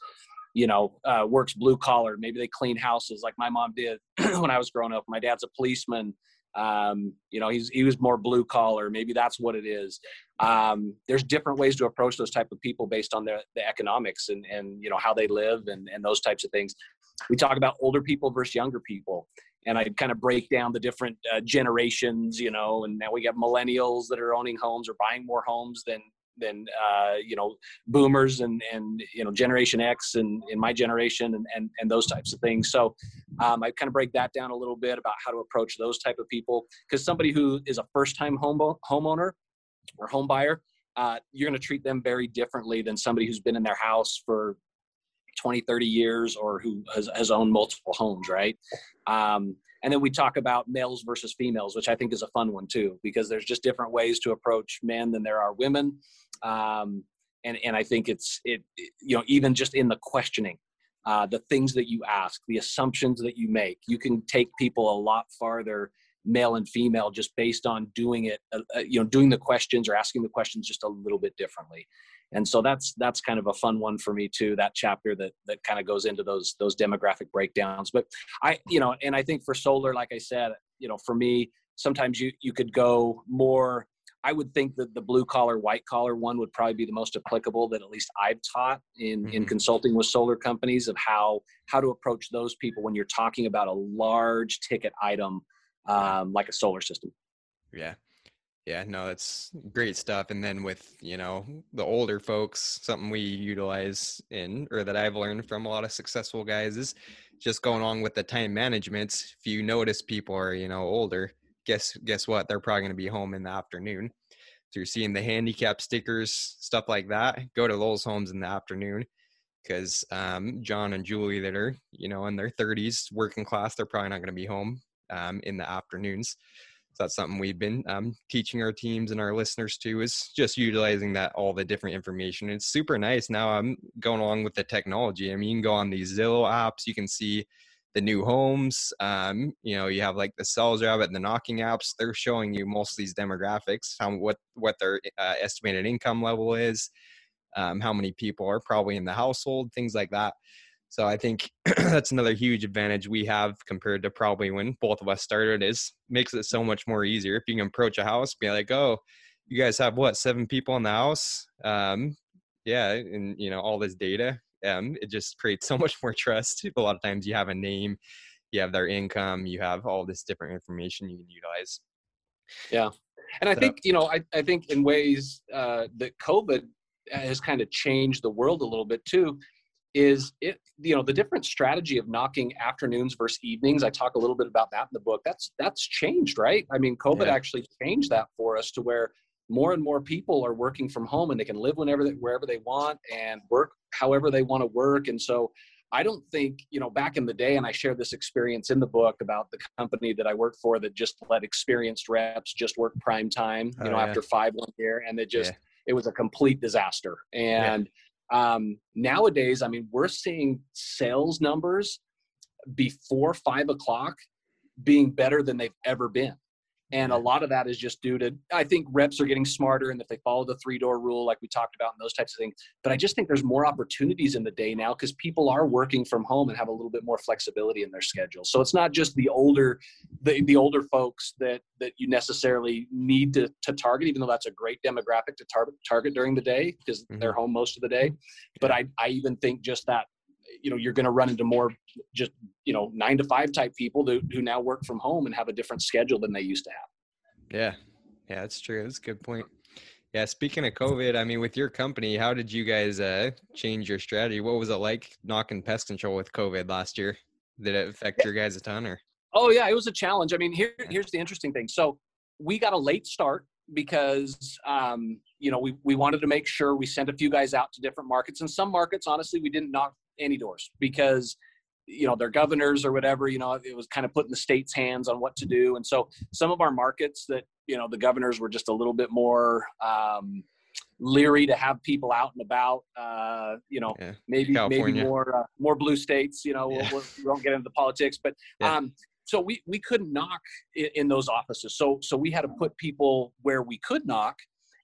you know uh, works blue collar. Maybe they clean houses like my mom did when i was growing up. My dad's a policeman um, you know he's he was more blue collar maybe that's what it is. Um, there's different ways to approach those type of people based on their the economics and and you know how they live and and those types of things. We talk about older people versus younger people and i kind of break down the different uh, generations you know and now we got millennials that are owning homes or buying more homes than than uh, you know boomers and and you know generation x and in my generation and, and and those types of things. So um, i kind of break that down a little bit about how to approach those type of people. Because somebody who is a first time home homeowner or home buyer uh, you're going to treat them very differently than somebody who's been in their house for 20 30 years or who has, has owned multiple homes right? Um, and then we talk about males versus females which i think is a fun one too because there's just different ways to approach men than there are women um, and and i think it's it, you know even just in the questioning uh, the things that you ask the assumptions that you make you can take people a lot farther male and female just based on doing it uh, uh you know doing the questions or asking the questions just a little bit differently. And so that's that's kind of a fun one for me too that chapter that that kind of goes into those those demographic breakdowns. But i you know and i think for solar like i said you know for me sometimes you you could go more i would think that the blue collar white collar one would probably be the most applicable that at least i've taught in mm-hmm. in consulting with solar companies of how how to approach those people when you're talking about a large ticket item um, like a solar system yeah yeah, no, that's great stuff. And then with, you know, the older folks, something we utilize in or that I've learned from a lot of successful guys is just going along with the time management. If you notice people are, you know, older, guess guess what? They're probably going to be home in the afternoon. So you're seeing the handicap stickers, stuff like that. Go to those homes in the afternoon because um, John and Julie that are, you know, in their 30s, working class, they're probably not going to be home um, in the afternoons that's something we've been um, teaching our teams and our listeners to is just utilizing that all the different information it's super nice now i'm going along with the technology i mean you can go on these zillow apps you can see the new homes um, you know you have like the sales job and the knocking apps they're showing you most of these demographics how what what their uh, estimated income level is um, how many people are probably in the household things like that so I think that's another huge advantage we have compared to probably when both of us started is makes it so much more easier. If you can approach a house, be like, oh, you guys have what, seven people in the house? Um, yeah, and you know, all this data. Um, it just creates so much more trust. A lot of times you have a name, you have their income, you have all this different information you can utilize. Yeah. And I think, you know, I, I think in ways uh, that COVID has kind of changed the world a little bit too is it you know the different strategy of knocking afternoons versus evenings i talk a little bit about that in the book that's that's changed right i mean covid yeah. actually changed that for us to where more and more people are working from home and they can live whenever they, wherever they want and work however they want to work and so i don't think you know back in the day and i share this experience in the book about the company that i worked for that just let experienced reps just work prime time you oh, know yeah. after five one year and it just yeah. it was a complete disaster and um, nowadays, I mean, we're seeing sales numbers before five o'clock being better than they've ever been. And a lot of that is just due to, I think reps are getting smarter and if they follow the three door rule, like we talked about, and those types of things. But I just think there's more opportunities in the day now because people are working from home and have a little bit more flexibility in their schedule. So it's not just the older, the, the older folks that, that you necessarily need to, to target, even though that's a great demographic to target, target during the day because mm-hmm. they're home most of the day. But I, I even think just that you know you're going to run into more just you know nine to five type people who, who now work from home and have a different schedule than they used to have. Yeah. Yeah that's true. That's a good point. Yeah speaking of covid i mean with your company how did you guys uh change your strategy? What was it like knocking pest control with covid last year? Did it affect your guys a ton or? Oh yeah it was a challenge. I mean here here's the interesting thing. So we got a late start because um, you know we, we wanted to make sure we sent a few guys out to different markets and some markets honestly we didn't knock any doors because you know their governors or whatever you know it was kind of putting the state's hands on what to do and so some of our markets that you know the governors were just a little bit more um, leery to have people out and about uh, you know yeah. maybe California. maybe more uh, more blue states you know we'll, we'll, we won't get into the politics but yeah. um, so we we couldn't knock in, in those offices so so we had to put people where we could knock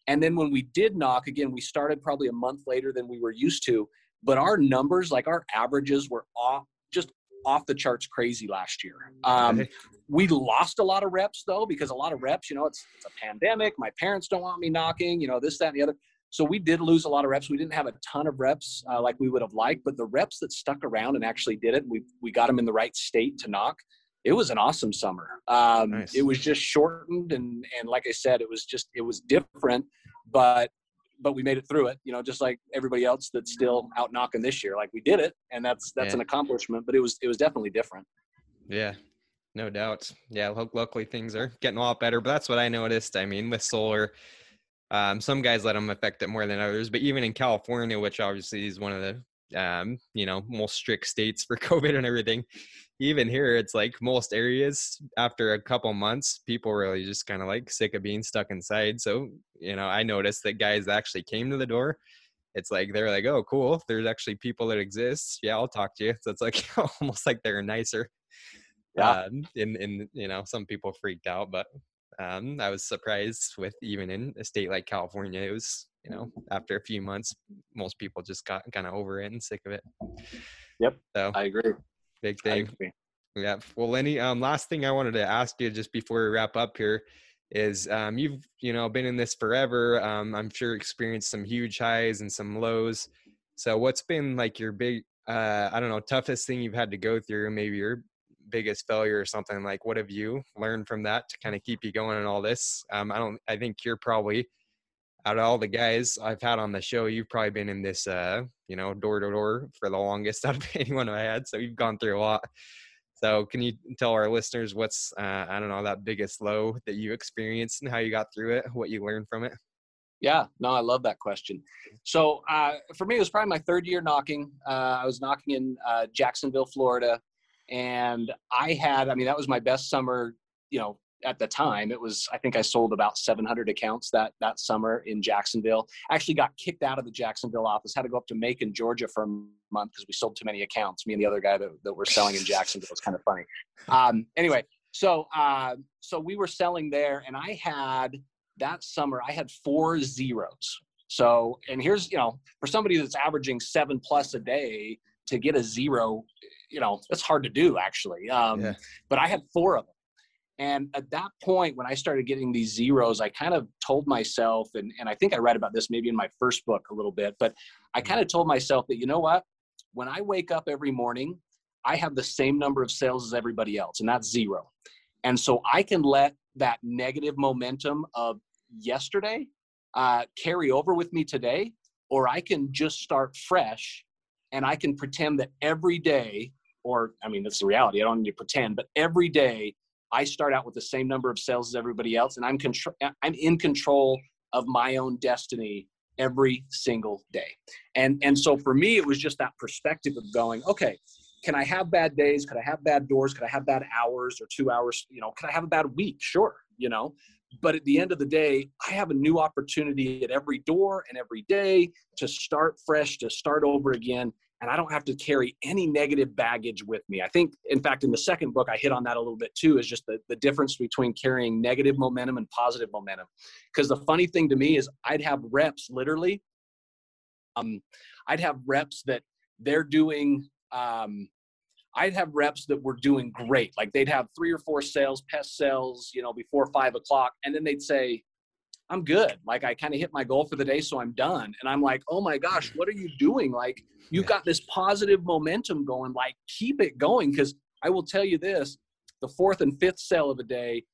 and then when we did knock again we started probably a month later than we were used to but our numbers, like our averages, were off just off the charts crazy last year. Um, we lost a lot of reps though because a lot of reps, you know, it's, it's a pandemic. My parents don't want me knocking, you know, this, that, and the other. So we did lose a lot of reps. We didn't have a ton of reps uh, like we would have liked, but the reps that stuck around and actually did it, we we got them in the right state to knock. It was an awesome summer. Um, nice. It was just shortened and and like I said, it was just it was different, but but we made it through it. You know, just like everybody else that's still out knocking this year. Like we did it, and that's that's yeah. an accomplishment. But it was it was definitely different. Yeah, no doubt. Yeah, luckily things are getting a lot better. But that's what I noticed. I mean, with solar, um, some guys let them affect it more than others. But even in California, which obviously is one of the um, you know, most strict states for COVID and everything, even here, it's like most areas after a couple months, people really just kind of like sick of being stuck inside. So, you know, I noticed that guys actually came to the door. It's like they're like, oh, cool. There's actually people that exist. Yeah, I'll talk to you. So it's like almost like they're nicer. Yeah. Um, and, and, you know, some people freaked out, but um, I was surprised with even in a state like California, it was, you know, after a few months, most people just got kind of over it and sick of it. Yep. So I agree. Big thing. Yeah. Well, Lenny, um, last thing I wanted to ask you just before we wrap up here is um, you've, you know, been in this forever. Um, I'm sure experienced some huge highs and some lows. So what's been like your big, uh, I don't know, toughest thing you've had to go through, maybe your biggest failure or something like what have you learned from that to kind of keep you going in all this um, i don't i think you're probably out of all the guys i've had on the show you've probably been in this uh you know door to door for the longest out of anyone i had so you've gone through a lot so can you tell our listeners what's uh, i don't know that biggest low that you experienced and how you got through it what you learned from it yeah, no, I love that question. So uh, for me, it was probably my third year knocking. Uh, I was knocking in uh, Jacksonville, Florida, and I had, I mean, that was my best summer, you know, at the time it was i think i sold about 700 accounts that that summer in jacksonville actually got kicked out of the jacksonville office had to go up to macon georgia for a month because we sold too many accounts me and the other guy that, that were selling in jacksonville was kind of funny um, anyway so uh, so we were selling there and i had that summer i had four zeros so and here's you know for somebody that's averaging seven plus a day to get a zero you know, it's hard to do actually. Um, yeah. But I had four of them. And at that point, when I started getting these zeros, I kind of told myself, and, and I think I read about this maybe in my first book a little bit, but I kind of told myself that, you know what? When I wake up every morning, I have the same number of sales as everybody else, and that's zero. And so I can let that negative momentum of yesterday uh, carry over with me today, or I can just start fresh and I can pretend that every day, or I mean, that's the reality. I don't need to pretend, but every day I start out with the same number of sales as everybody else, and I'm control. Uh, I'm in control of my own destiny every single day. And and so for me, it was just that perspective of going, okay, can I have bad days? Could I have bad doors? Could I have bad hours or two hours? You know, could I have a bad week? Sure. You know, but at the end of the day, I have a new opportunity at every door and every day to start fresh, to start over again. And I don't have to carry any negative baggage with me. I think, in fact, in the second book, I hit on that a little bit too, is just the, the difference between carrying negative momentum and positive momentum. Because the funny thing to me is, I'd have reps literally, um, I'd have reps that they're doing um, I'd have reps that were doing great. Like they'd have three or four sales, pest sales, you know, before five o'clock. And then they'd say, I'm good. Like I kind of hit my goal for the day, so I'm done. And I'm like, oh my gosh, what are you doing? Like you've got this positive momentum going. Like keep it going. Cause I will tell you this the fourth and fifth sale of a day,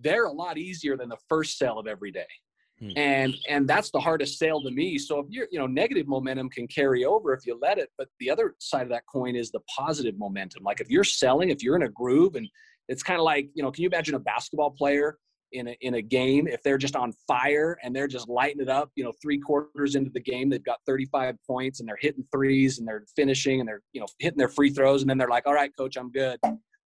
they're a lot easier than the first sale of every day. Hmm. And and that's the hardest sale to me. So if you're, you know, negative momentum can carry over if you let it, but the other side of that coin is the positive momentum. Like if you're selling, if you're in a groove and it's kind of like, you know, can you imagine a basketball player in a, in a game if they're just on fire and they're just lighting it up you know three quarters into the game they've got 35 points and they're hitting threes and they're finishing and they're you know hitting their free throws and then they're like all right coach i'm good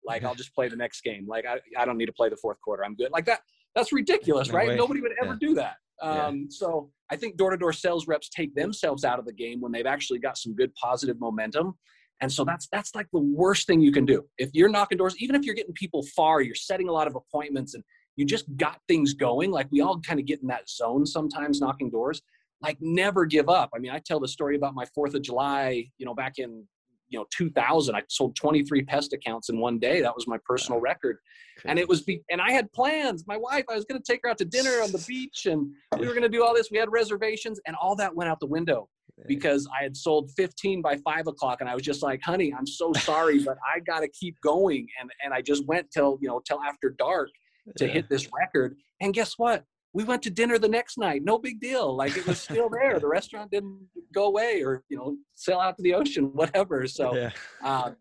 like i'll just play the next game like i, I don't need to play the fourth quarter i'm good like that that's ridiculous, no right? Way. Nobody would ever yeah. do that. Um, yeah. So I think door to door sales reps take themselves out of the game when they've actually got some good positive momentum. And so that's that's like the worst thing you can do. If you're knocking doors, even if you're getting people far, you're setting a lot of appointments and you just got things going. Like we all kind of get in that zone sometimes knocking doors. Like never give up. I mean, I tell the story about my Fourth of July, you know, back in you know 2000 i sold 23 pest accounts in one day. That was my personal record. And it was be- and i had plans. My wife i was going to take her out to dinner on the beach and we were going to do all this. We had reservations and all that went out the window because i had sold 15 by 5 o'clock and i was just like honey i'm so sorry but i got to keep going. And and i just went till you know till after dark to hit this record and guess what we went to dinner the next night. No big deal. Like it was still there. the restaurant didn't go away or, you know, sail out to the ocean, whatever. So, yeah. uh,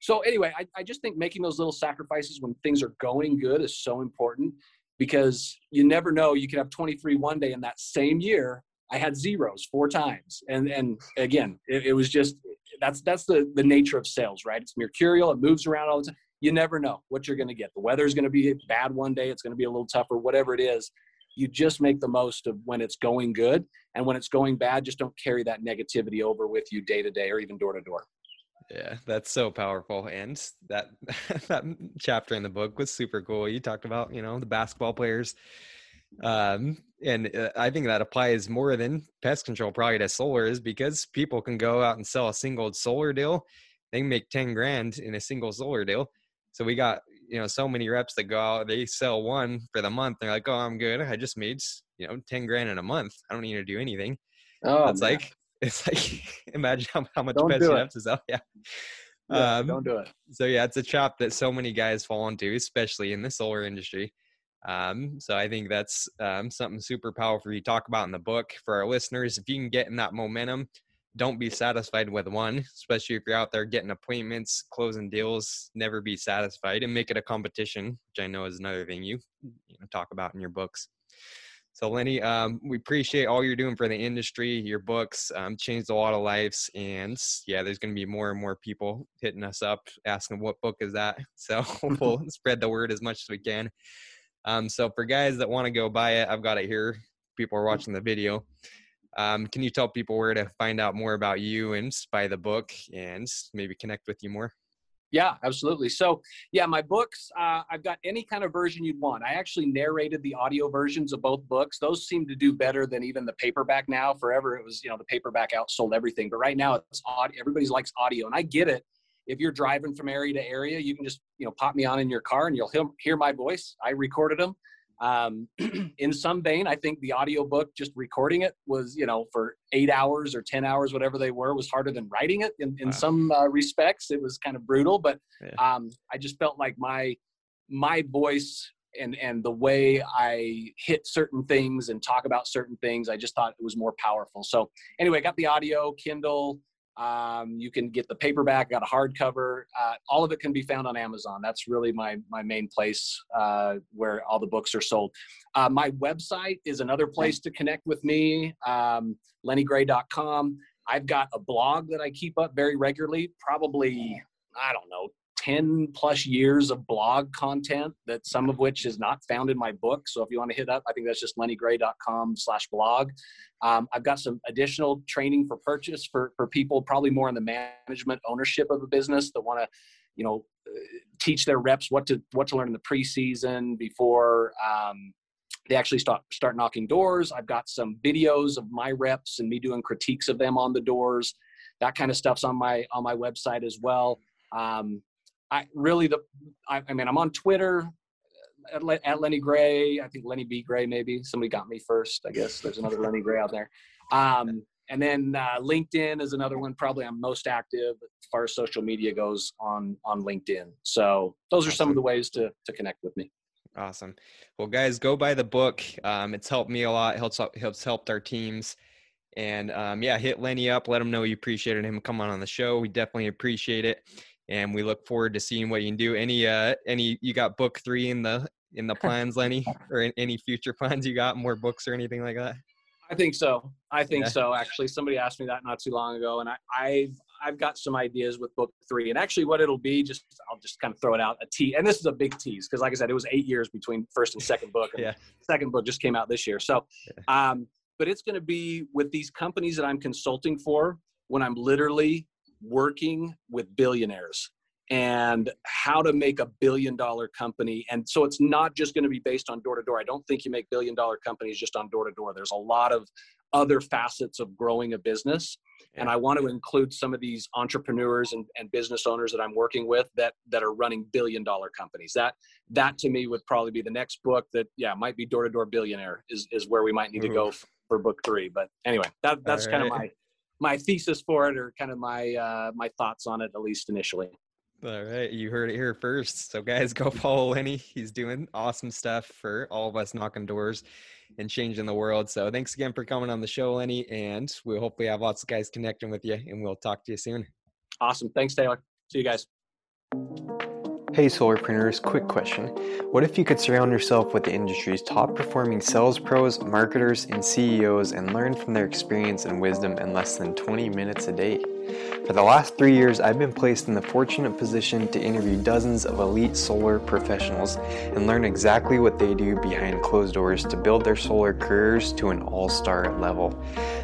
so anyway, I, I just think making those little sacrifices when things are going good is so important because you never know. You could have 23 one day in that same year. I had zeros four times. And, and again, it, it was just, that's, that's the, the nature of sales, right? It's mercurial. It moves around all the time. You never know what you're going to get. The weather's going to be bad one day. It's going to be a little tougher, whatever it is you just make the most of when it's going good and when it's going bad just don't carry that negativity over with you day to day or even door to door yeah that's so powerful and that that chapter in the book was super cool you talked about you know the basketball players um and uh, i think that applies more than pest control probably to solar is because people can go out and sell a single solar deal they make 10 grand in a single solar deal so we got you know so many reps that go out they sell one for the month they're like oh i'm good i just made you know 10 grand in a month i don't need to do anything oh it's man. like it's like imagine how, how much don't do is out yeah yeah, um, don't do it. So yeah, it's a trap that so many guys fall into, especially in the solar industry. Um, so I think that's um, something super powerful you talk about in the book for our listeners. If you can get in that momentum, don't be satisfied with one, especially if you're out there getting appointments, closing deals. Never be satisfied and make it a competition, which I know is another thing you, you know, talk about in your books. So Lenny, um, we appreciate all you're doing for the industry. Your books um, changed a lot of lives, and yeah, there's going to be more and more people hitting us up asking what book is that. So we'll spread the word as much as we can. Um, so for guys that want to go buy it, I've got it here. People are watching the video. Um, can you tell people where to find out more about you and buy the book and maybe connect with you more? Yeah, absolutely. So, yeah, my books, uh, I've got any kind of version you'd want. I actually narrated the audio versions of both books. Those seem to do better than even the paperback now. Forever, it was, you know, the paperback outsold everything. But right now, it's audio. Everybody likes audio. And I get it. If you're driving from area to area, you can just, you know, pop me on in your car and you'll hear my voice. I recorded them. Um, in some vein, I think the audiobook, just recording it was, you know, for eight hours or 10 hours, whatever they were, was harder than writing it in, in wow. some uh, respects. It was kind of brutal, but yeah. um, I just felt like my, my voice and, and the way I hit certain things and talk about certain things, I just thought it was more powerful. So anyway, I got the audio, Kindle, um, you can get the paperback, got a hardcover. Uh, all of it can be found on Amazon. That's really my my main place uh, where all the books are sold. Uh, my website is another place to connect with me, um, lennygray.com. I've got a blog that I keep up very regularly, probably, I don't know, 10 plus years of blog content that some of which is not found in my book. So if you want to hit up, I think that's just lennygray.com slash blog. Um, I've got some additional training for purchase for, for people probably more in the management ownership of a business that want to, you know, teach their reps what to, what to learn in the preseason before, um, they actually start start knocking doors. I've got some videos of my reps and me doing critiques of them on the doors. That kind of stuff's on my on my website as well. Um, I really the I, I mean I'm on Twitter at, at, Lenny Gray. I think Lenny B Gray maybe somebody got me first. I guess there's another Lenny Gray out there. Um, and then uh, LinkedIn is another one. Probably I'm most active as far as social media goes on on LinkedIn. So those are some of the ways to to connect with me. Awesome. Well, guys, go buy the book. Um, it's helped me a lot. It helps helps helped our teams. And um, yeah, hit Lenny up. Let him know you appreciated him coming on the show. We definitely appreciate it and we look forward to seeing what you can do. Any uh any you got book three in the in the plans, Lenny, or in, any future plans you got more books or anything like that? I think so. I think yeah. so. Actually, somebody asked me that not too long ago, and I, I've I've got some ideas with book three. And actually, what it'll be, just I'll just kind of throw it out a tease. And this is a big tease because, like I said, it was eight years between first and second book. And yeah. second book just came out this year. So, um, but it's going to be with these companies that I'm consulting for when I'm literally working with billionaires and how to make a billion dollar company. And so it's not just going to be based on door to door. I don't think you make billion dollar companies just on door to door. There's a lot of other facets of growing a business. And I want to include some of these entrepreneurs and, and business owners that I'm working with that that are running billion dollar companies. That that to me would probably be the next book that yeah might be door to door billionaire is is where we might need to go for, for book three. But anyway, that that's right. kind of my my thesis for it or kind of my uh, my thoughts on it at least initially. All right, you heard it here first. So, guys, go follow Lenny. He's doing awesome stuff for all of us knocking doors. and changing the world. So thanks again for coming on the show, Lenny. And we hopefully have lots of guys connecting with you and we'll talk to you soon. Awesome. Thanks, Taylor. See you guys. Hey Solarpreneurs, quick question. What if you could surround yourself with the industry's top performing sales pros, marketers, and CEOs and learn from their experience and wisdom in less than 20 minutes a day? For the last three years, I've been placed in the fortunate position to interview dozens of elite solar professionals and learn exactly what they do behind closed doors to build their solar careers to an all star level.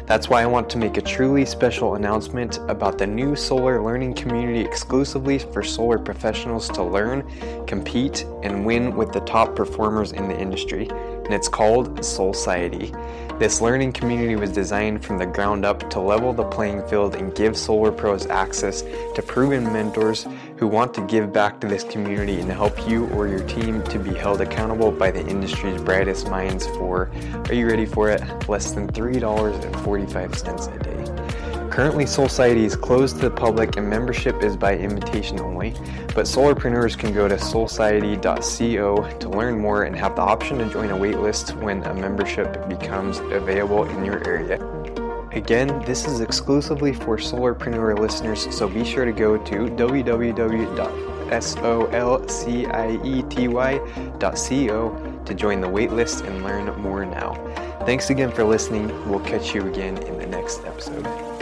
That's why I want to make a truly special announcement about the new solar learning community exclusively for solar professionals to learn, compete, and win with the top performers in the industry, and it's called Solciety. This learning community was designed from the ground up to level the playing field and give solar pros access to proven mentors who want to give back to this community and help you or your team to be held accountable by the industry's brightest minds for, are you ready for it? Less than $3.45 a day. Currently, Solciety is closed to the public and membership is by invitation only, but solarpreneurs can go to solciety.co to learn more and have the option to join a waitlist when a membership becomes available in your area. Again, this is exclusively for solarpreneur listeners, so be sure to go to www.solciety.co to join the waitlist and learn more now. Thanks again for listening. We'll catch you again in the next episode.